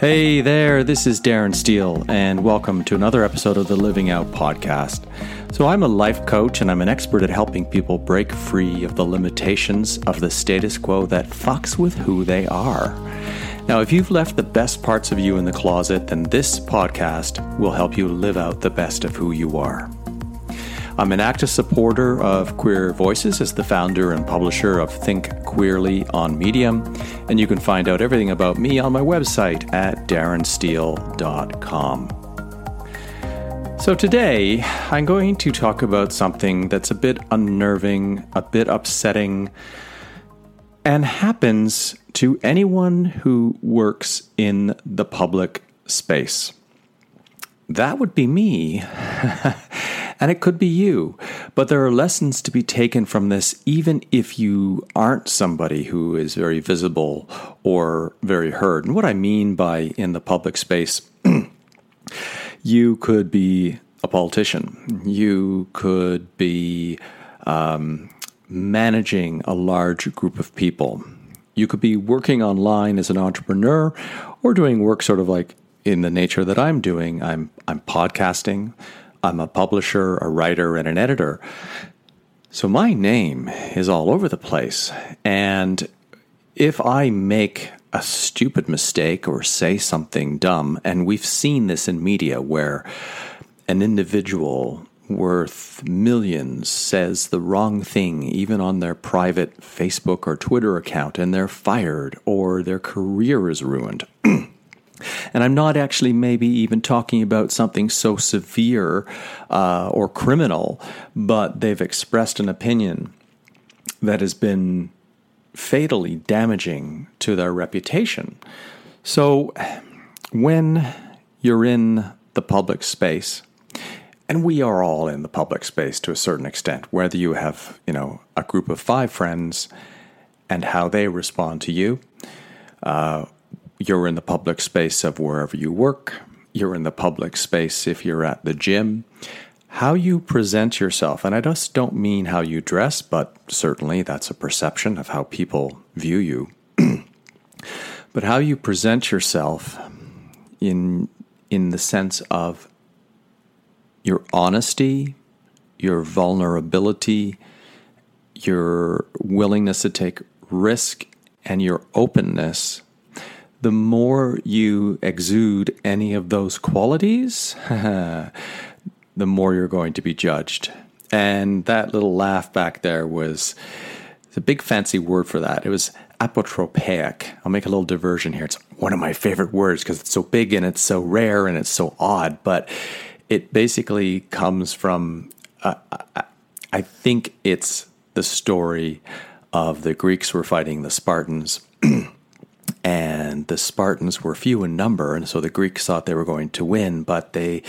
Hey there, this is Darren Stehle, and welcome to another episode of the Living Out Podcast. So, I'm a life coach and I'm an expert at helping people break free of the limitations of the status quo that fucks with who they are. Now, if you've left the best parts of you in the closet, then this podcast will help you live out the best of who you are. I'm an active supporter of queer voices as the founder and publisher of Think Queerly on Medium, and you can find out everything about me on my website at darrenstehle.com. So, today I'm going to talk about something that's a bit unnerving, a bit upsetting, and happens to anyone who works in the public space. That would be me. and it could be you. But there are lessons to be taken from this, even if you aren't somebody who is very visible or very heard. And what I mean by in the public space, you could be a politician, you could be um, managing a large group of people. You could be working online as an entrepreneur or doing work sort of like in the nature that I'm doing. I'm I'm podcasting. I'm a publisher, a writer, and an editor. So my name is all over the place. And if I make a stupid mistake or say something dumb, and we've seen this in media where an individual worth millions says the wrong thing, even on their private Facebook or Twitter account, and they're fired or their career is ruined. And I'm not actually maybe even talking about something so severe uh, or criminal, but they've expressed an opinion that has been fatally damaging to their reputation. So when you're in the public space, and we are all in the public space to a certain extent, whether you have, you know, a group of five friends and how they respond to you, uh, you're in the public space of wherever you work. You're in the public space if you're at the gym. How you present yourself, and I just don't mean how you dress, but certainly that's a perception of how people view you. but how you present yourself in in the sense of your honesty, your vulnerability, your willingness to take risk, and your openness the more you exude any of those qualities, the more you're going to be judged. And that little laugh back there was a big fancy word for that. It was apotropaic. I'll make a little diversion here. It's one of my favorite words because it's so big and it's so rare and it's so odd, but it basically comes from, uh, I think it's the story of the Greeks were fighting the Spartans. and the Spartans were few in number, and so the Greeks thought they were going to win. But they,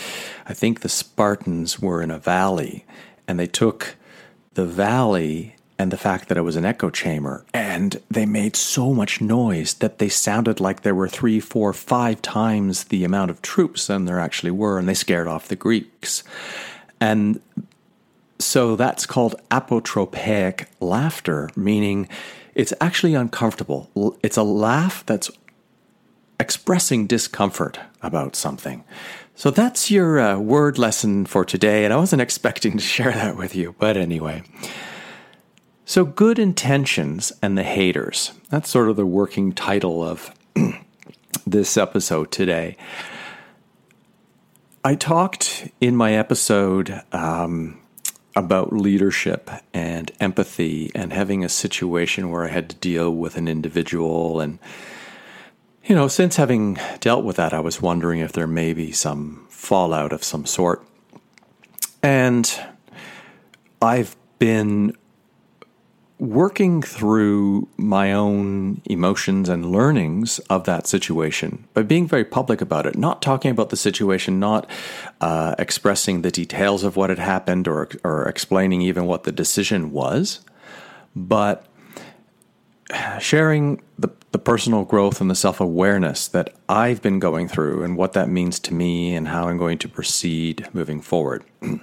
I think the Spartans were in a valley, and they took the valley and the fact that it was an echo chamber, and they made so much noise that they sounded like there were three, four, five times the amount of troops than there actually were, and they scared off the Greeks. And so that's called apotropaic laughter, meaning it's actually uncomfortable. It's a laugh that's expressing discomfort about something. So that's your uh, word lesson for today, and I wasn't expecting to share that with you, but anyway. So, good intentions and the haters. That's sort of the working title of this episode today. I talked in my episode um, about leadership and empathy and having a situation where I had to deal with an individual. And, you know, since having dealt with that, I was wondering if there may be some fallout of some sort. And I've been working through my own emotions and learnings of that situation by being very public about it, not talking about the situation, not uh, expressing the details of what had happened or, or explaining even what the decision was, but sharing the, the personal growth and the self awareness that I've been going through and what that means to me and how I'm going to proceed moving forward.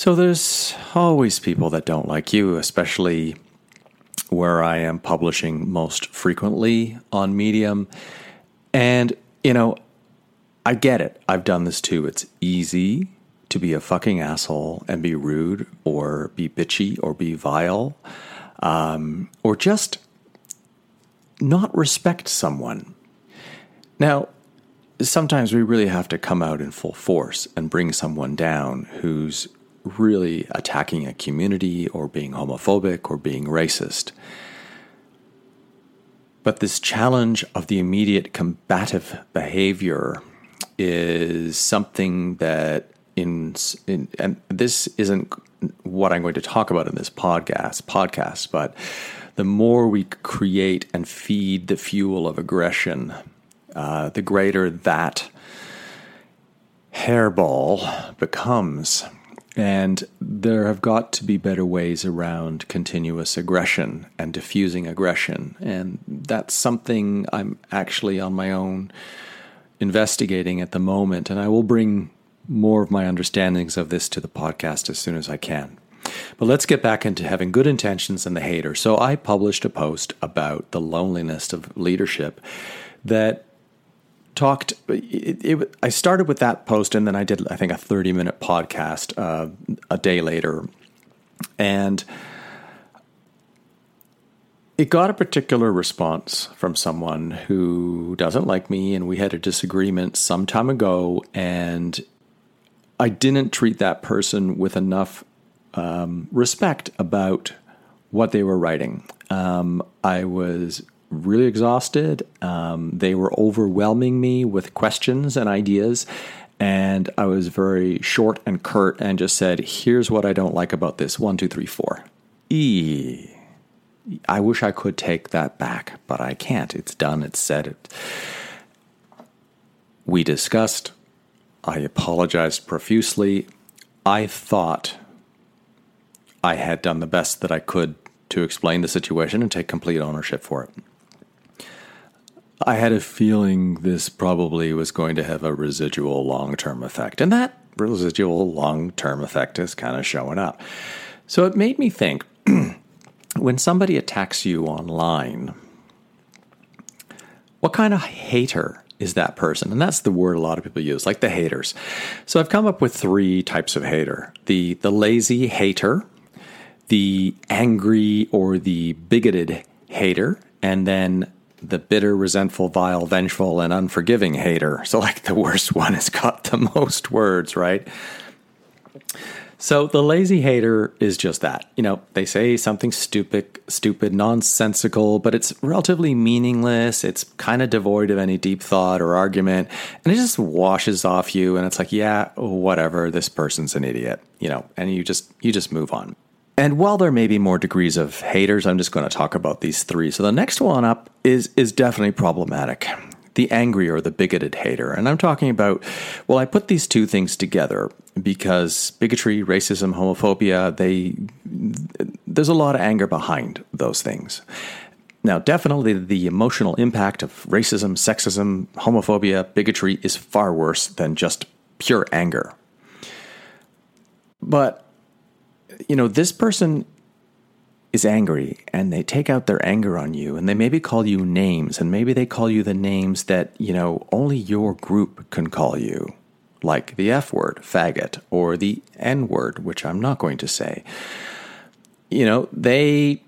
So there's always people that don't like you, especially where I am publishing most frequently on Medium. And, you know, I get it. I've done this too. It's easy to be a fucking asshole and be rude or be bitchy or be vile um, or just not respect someone. Now, sometimes we really have to come out in full force and bring someone down who's really attacking a community or being homophobic or being racist. But this challenge of the immediate combative behavior is something that in, in and this isn't what I'm going to talk about in this podcast podcast, but the more we create and feed the fuel of aggression, uh, the greater that hairball becomes. And there have got to be better ways around continuous aggression and diffusing aggression. And that's something I'm actually on my own investigating at the moment. And I will bring more of my understandings of this to the podcast as soon as I can. But let's get back into having good intentions and the hater. So I published a post about the loneliness of leadership that talked it, it, i started with that post and then i did i think a 30 minute podcast uh, a day later. And it got a particular response from someone who doesn't like me and we had a disagreement some time ago and i didn't treat that person with enough um, respect about what they were writing. Um, i was really exhausted. Um, they were overwhelming me with questions and ideas. And I was very short and curt and just said, here's what I don't like about this one, two, three, four. E. I wish I could take that back, but I can't. It's done, it's said. It. We discussed. I apologized profusely. I thought I had done the best that I could to explain the situation and take complete ownership for it. I had a feeling this probably was going to have a residual long term effect, and that residual long term effect is kind of showing up. So it made me think when somebody attacks you online, what kind of hater is that person? And that's the word a lot of people use, like the haters. So I've come up with three types of hater the, the lazy hater, the angry or the bigoted hater, and then the bitter, resentful, vile, vengeful, and unforgiving hater. So, like, the worst one has got the most words, right? So, the lazy hater is just that. You know, they say something stupid, stupid, nonsensical, but it's relatively meaningless. It's kind of devoid of any deep thought or argument, and it just washes off you. And it's like, yeah, whatever. This person's an idiot, you know, and you just you just move on. And while there may be more degrees of haters, I'm just going to talk about these three. So the next one up is is definitely problematic. The angry or the bigoted hater. And I'm talking about well, I put these two things together because bigotry, racism, homophobia, they there's a lot of anger behind those things. Now, definitely the emotional impact of racism, sexism, homophobia, bigotry is far worse than just pure anger. But you know, this person is angry and they take out their anger on you and they maybe call you names and maybe they call you the names that, you know, only your group can call you, like the F word, faggot, or the N word, which I'm not going to say. You know, they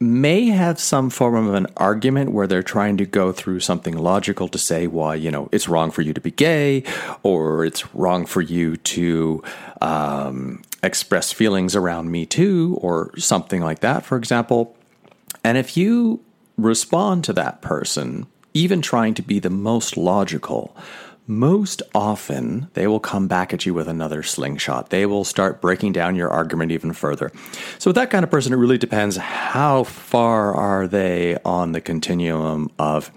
may have some form of an argument where they're trying to go through something logical to say why you know it's wrong for you to be gay or it's wrong for you to um, express feelings around me too or something like that for example and if you respond to that person even trying to be the most logical most often they will come back at you with another slingshot. They will start breaking down your argument even further. So with that kind of person, it really depends how far are they on the continuum of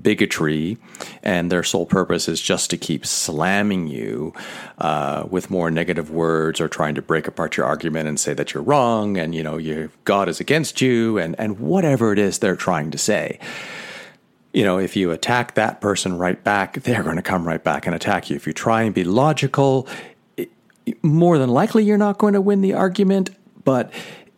bigotry, and their sole purpose is just to keep slamming you uh, with more negative words or trying to break apart your argument and say that you're wrong and you know you God is against you and and whatever it is they're trying to say you know, if you attack that person right back, they're going to come right back and attack you. If you try and be logical, more than likely you're not going to win the argument, but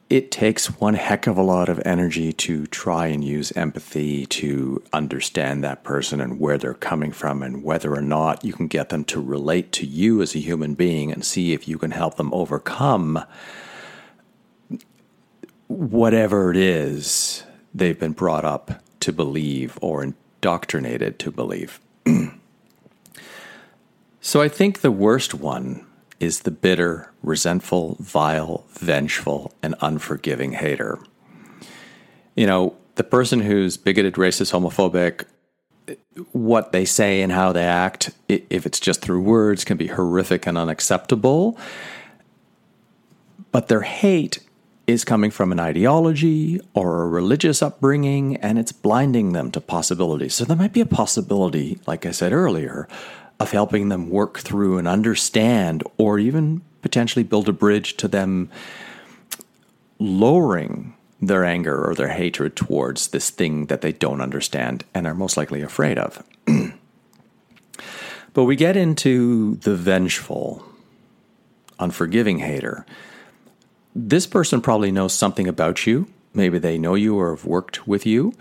it takes one heck of a lot of energy to try and use empathy to understand that person and where they're coming from and whether or not you can get them to relate to you as a human being and see if you can help them overcome whatever it is they've been brought up to believe or indoctrinated to believe. so I think the worst one is the bitter, resentful, vile, vengeful, and unforgiving hater. You know, the person who's bigoted, racist, homophobic, what they say and how they act, if it's just through words, can be horrific and unacceptable. But their hate is coming from an ideology or a religious upbringing, and it's blinding them to possibilities. So there might be a possibility, like I said earlier, of helping them work through and understand, or even potentially build a bridge to them lowering their anger or their hatred towards this thing that they don't understand and are most likely afraid of. but we get into the vengeful, unforgiving hater. This person probably knows something about you. Maybe they know you or have worked with you,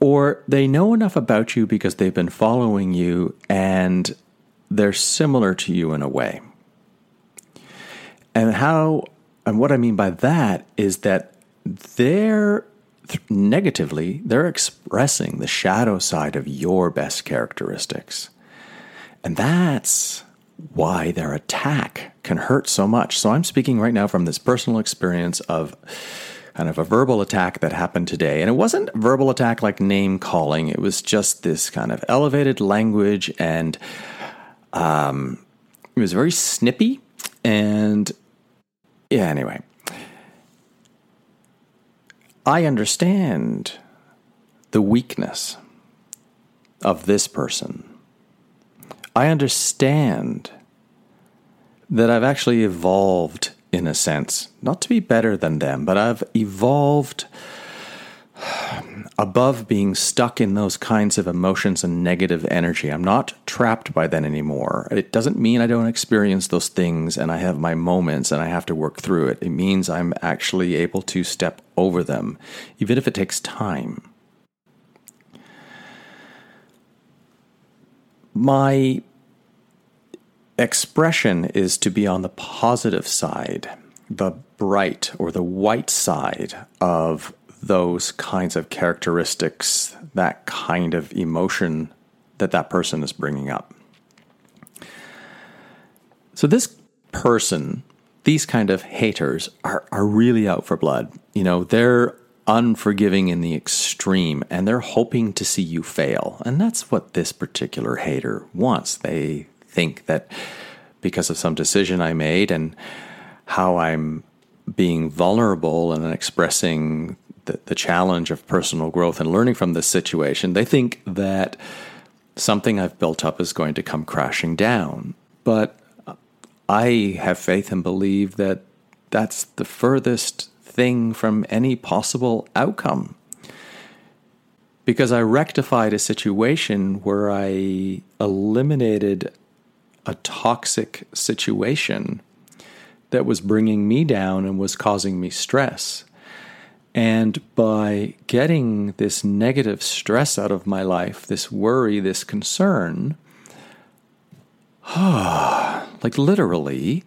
or they know enough about you because they've been following you and they're similar to you in a way. And how, and what I mean by that is that they're negatively, they're expressing the shadow side of your best characteristics. And that's why their attack can hurt so much. So I'm speaking right now from this personal experience of kind of a verbal attack that happened today. And it wasn't verbal attack like name calling, it was just this kind of elevated language and um, it was very snippy, and yeah, anyway. I understand the weakness of this person. I understand that I've actually evolved in a sense, not to be better than them, but I've evolved above being stuck in those kinds of emotions and negative energy. I'm not trapped by them anymore. It doesn't mean I don't experience those things and I have my moments and I have to work through it. It means I'm actually able to step over them, even if it takes time. My expression is to be on the positive side, the bright or the white side of those kinds of characteristics, that kind of emotion that that person is bringing up. So, this person, these kind of haters, are, are really out for blood. You know, they're unforgiving in the extreme and they're hoping to see you fail. And that's what this particular hater wants. They think that because of some decision I made and how I'm being vulnerable and expressing the, the challenge of personal growth and learning from this situation, they think that something I've built up is going to come crashing down. But I have faith and believe that that's the furthest thing from any possible outcome. Because I rectified a situation where I eliminated a toxic situation that was bringing me down and was causing me stress. And by getting this negative stress out of my life, this worry, this concern, like literally,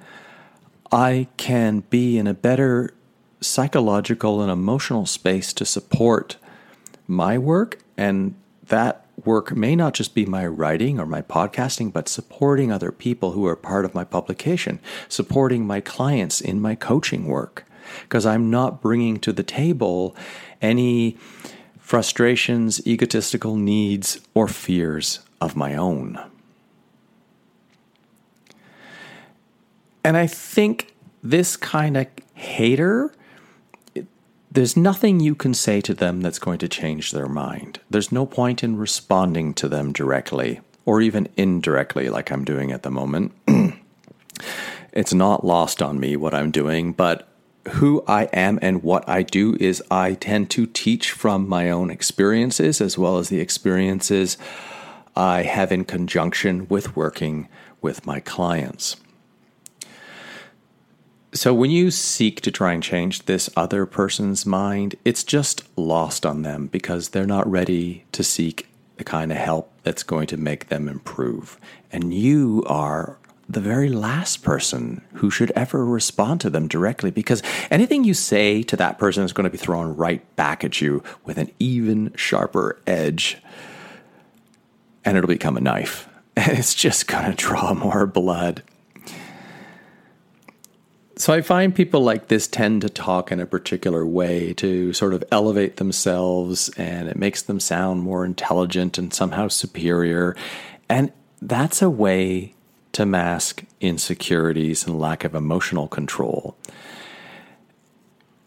I can be in a better psychological and emotional space to support my work. And that work may not just be my writing or my podcasting, but supporting other people who are part of my publication, supporting my clients in my coaching work because I'm not bringing to the table any frustrations, egotistical needs, or fears of my own. And I think this kind of hater, there's nothing you can say to them that's going to change their mind. There's no point in responding to them directly or even indirectly, like I'm doing at the moment. it's not lost on me what I'm doing, but who I am and what I do is I tend to teach from my own experiences as well as the experiences I have in conjunction with working with my clients. So when you seek to try and change this other person's mind, it's just lost on them because they're not ready to seek the kind of help that's going to make them improve. And you are the very last person who should ever respond to them directly because anything you say to that person is going to be thrown right back at you with an even sharper edge. And it'll become a knife. And it's just going to draw more blood. So I find people like this tend to talk in a particular way to sort of elevate themselves and it makes them sound more intelligent and somehow superior. And that's a way to mask insecurities and lack of emotional control.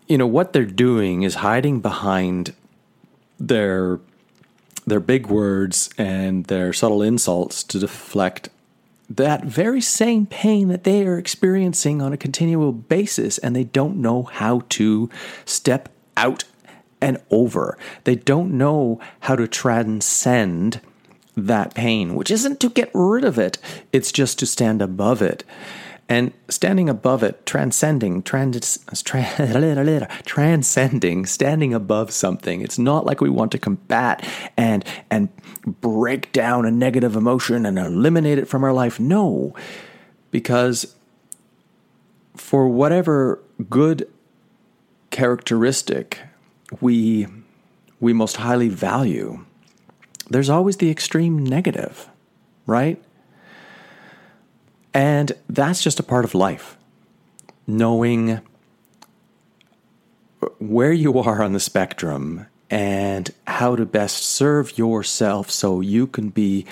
You know, what they're doing is hiding behind their their big words and their subtle insults to deflect that very same pain that they are experiencing on a continual basis, and they don't know how to step out and over. They don't know how to transcend that pain, which isn't to get rid of it, it's just to stand above it. And standing above it, transcending, trans, trans, transcending, standing above something. It's not like we want to combat and and break down a negative emotion and eliminate it from our life. No, because for whatever good characteristic we we most highly value, there's always the extreme negative, right? And that's just a part of life. Knowing where you are on the spectrum and how to best serve yourself so you can be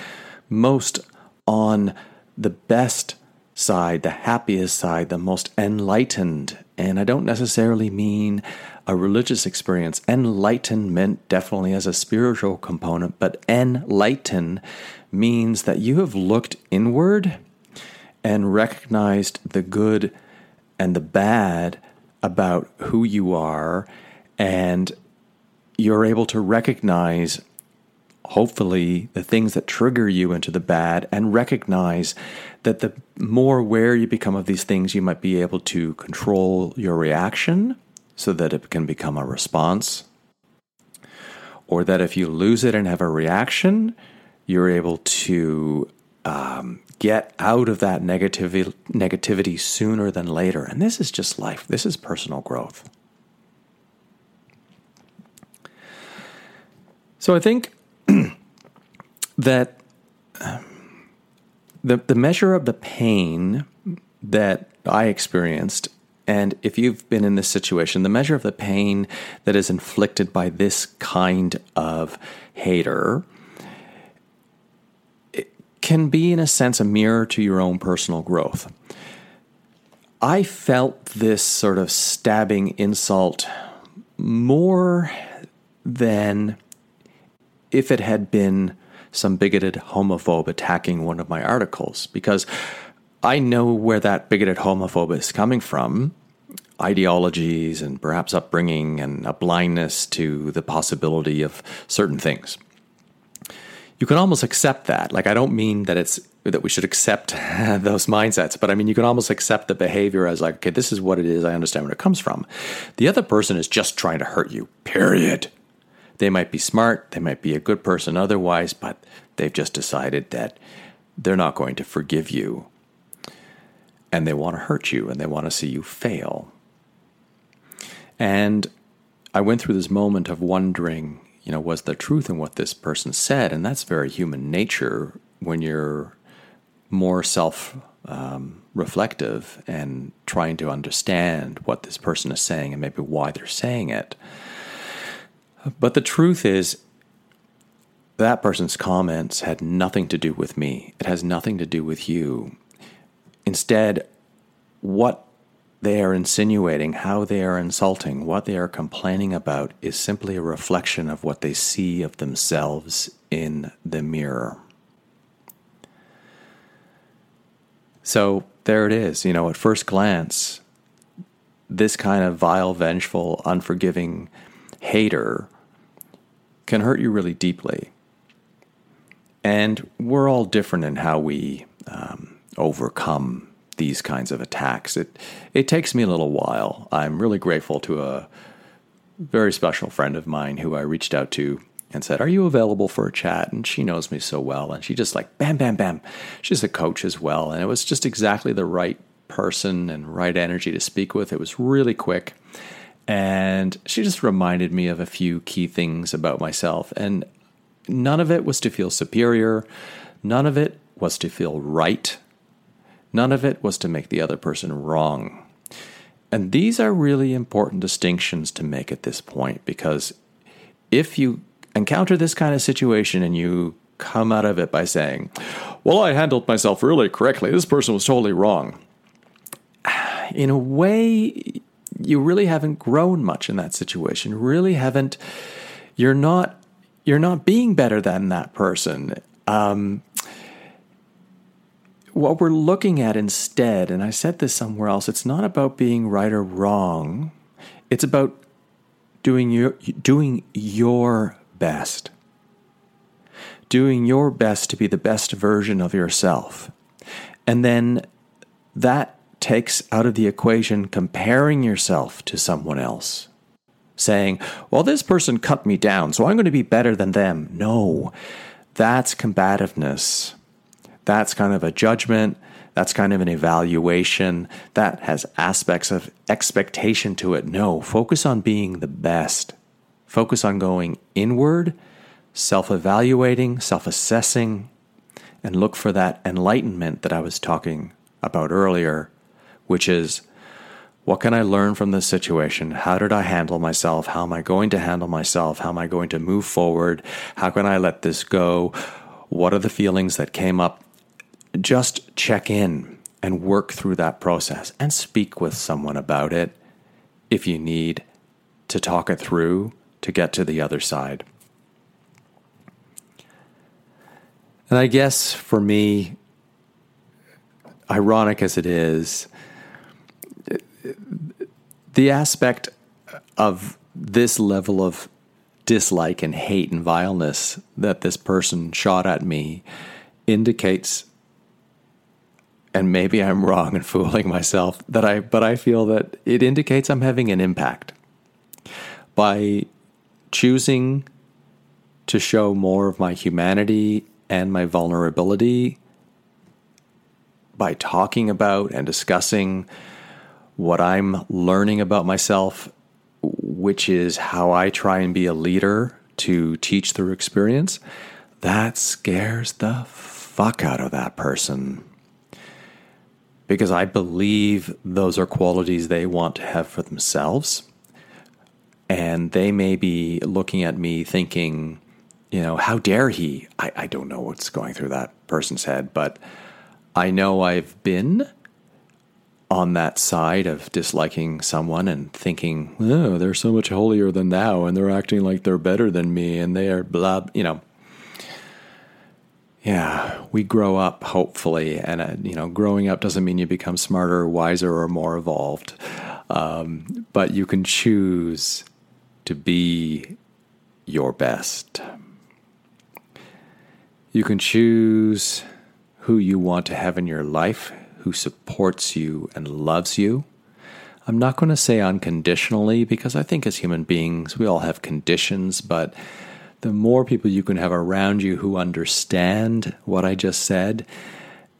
most on the best side, the happiest side, the most enlightened. And I don't necessarily mean a religious experience. Enlightenment definitely has a spiritual component, but enlighten means that you have looked inward and recognized the good and the bad about who you are, and you're able to recognize, hopefully, the things that trigger you into the bad, and recognize that the more aware you become of these things, you might be able to control your reaction so that it can become a response. Or that if you lose it and have a reaction, you're able to um, get out of that negativity, negativity sooner than later. And this is just life, this is personal growth. So I think that um, the, the measure of the pain that I experienced, and if you've been in this situation, the measure of the pain that is inflicted by this kind of hater can be, in a sense, a mirror to your own personal growth. I felt this sort of stabbing insult more than if it had been some bigoted homophobe attacking one of my articles, because I know where that bigoted homophobe is coming from ideologies and perhaps upbringing and a blindness to the possibility of certain things you can almost accept that. Like, I don't mean that it's that we should accept those mindsets, but I mean, you can almost accept the behavior as like, okay, this is what it is. I understand where it comes from. The other person is just trying to hurt you, period. They might be smart, they might be a good person otherwise, but they've just decided that they're not going to forgive you. And they want to hurt you and they want to see you fail. And I went through this moment of wondering you know, was the truth in what this person said? And that's very human nature when you're more self um, reflective and trying to understand what this person is saying and maybe why they're saying it. But the truth is, that person's comments had nothing to do with me. It has nothing to do with you. Instead, what they are insinuating, how they are insulting, what they are complaining about is simply a reflection of what they see of themselves in the mirror. So there it is. You know, at first glance, this kind of vile, vengeful, unforgiving hater can hurt you really deeply. And we're all different in how we um, overcome these kinds of attacks. It it takes me a little while. I'm really grateful to a very special friend of mine who I reached out to and said, Are you available for a chat? And she knows me so well. And she just like, bam, bam, bam. She's a coach as well. And it was just exactly the right person and right energy to speak with. It was really quick. And she just reminded me of a few key things about myself. And none of it was to feel superior, none of it was to feel right, none of it was to make the other person wrong. And these are really important distinctions to make at this point because if you encounter this kind of situation and you come out of it by saying, Well, I handled myself really correctly, this person was totally wrong. In a way, you really haven't grown much in that situation. Really haven't, you're not. You're not being better than that person. Um, what we're looking at instead, and I said this somewhere else, it's not about being right or wrong. It's about doing your doing your best. Doing your best to be the best version of yourself. And then that takes out of the equation comparing yourself to someone else. Saying, well, this person cut me down, so I'm going to be better than them. No, that's combativeness. That's kind of a judgment. That's kind of an evaluation. That has aspects of expectation to it. No, focus on being the best. Focus on going inward, self evaluating, self assessing, and look for that enlightenment that I was talking about earlier, which is what can I learn from this situation? How did I handle myself? How am I going to handle myself? How am I going to move forward? How can I let this go? What are the feelings that came up? Just check in and work through that process and speak with someone about it if you need to talk it through to get to the other side. And I guess for me, ironic as it is, the aspect of this level of dislike and hate and vileness that this person shot at me indicates and maybe I'm wrong and fooling myself that I but I feel that it indicates I'm having an impact by choosing to show more of my humanity and my vulnerability by talking about and discussing what I'm learning about myself, which is how I try and be a leader to teach through experience, that scares the fuck out of that person. Because I believe those are qualities they want to have for themselves and they may be looking at me thinking, you know, how dare he? I, I don't know what's going through that person's head, but I know I've been on that side of disliking someone and thinking, oh, they're so much holier than thou, and they're acting like they're better than me, and they are blah, you know. Yeah, we grow up, hopefully, and uh, you know, growing up doesn't mean you become smarter, wiser, or more evolved. Um, but you can choose to be your best. You can choose who you want to have in your life, who supports you and loves you. I'm not going to say unconditionally because I think as human beings, we all have conditions, but the more people you can have around you who understand what I just said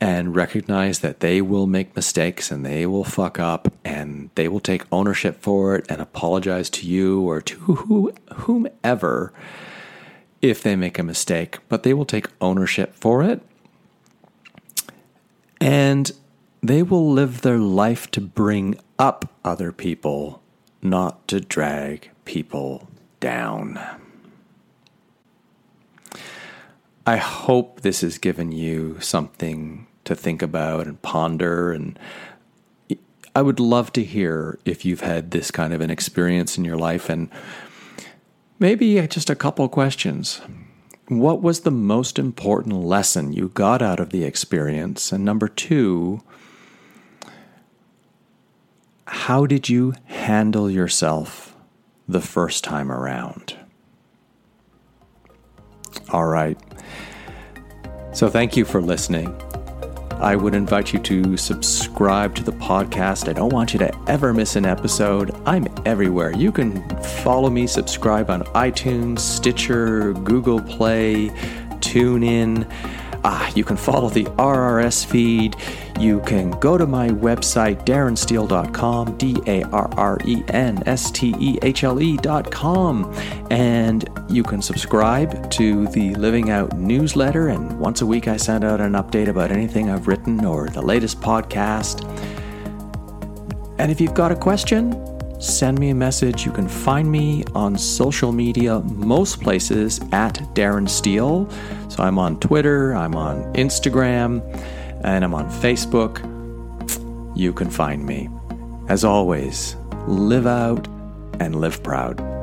and recognize that they will make mistakes and they will fuck up and they will take ownership for it and apologize to you or to who, whomever if they make a mistake, but they will take ownership for it and they will live their life to bring up other people, not to drag people down. I hope this has given you something to think about and ponder. And I would love to hear if you've had this kind of an experience in your life and maybe just a couple questions. What was the most important lesson you got out of the experience? And number two, how did you handle yourself the first time around? All right. So, thank you for listening. I would invite you to subscribe to the podcast. I don't want you to ever miss an episode. I'm everywhere. You can follow me, subscribe on iTunes, Stitcher, Google Play, TuneIn. Ah, you can follow the RRS feed. You can go to my website, darrenstehle.com, D A R R E N S T E H L E.com. And you can subscribe to the Living Out newsletter. And once a week, I send out an update about anything I've written or the latest podcast. And if you've got a question, send me a message. You can find me on social media, most places at Darren Stehle. So I'm on Twitter, I'm on Instagram, and I'm on Facebook. You can find me. As always, live out and live proud.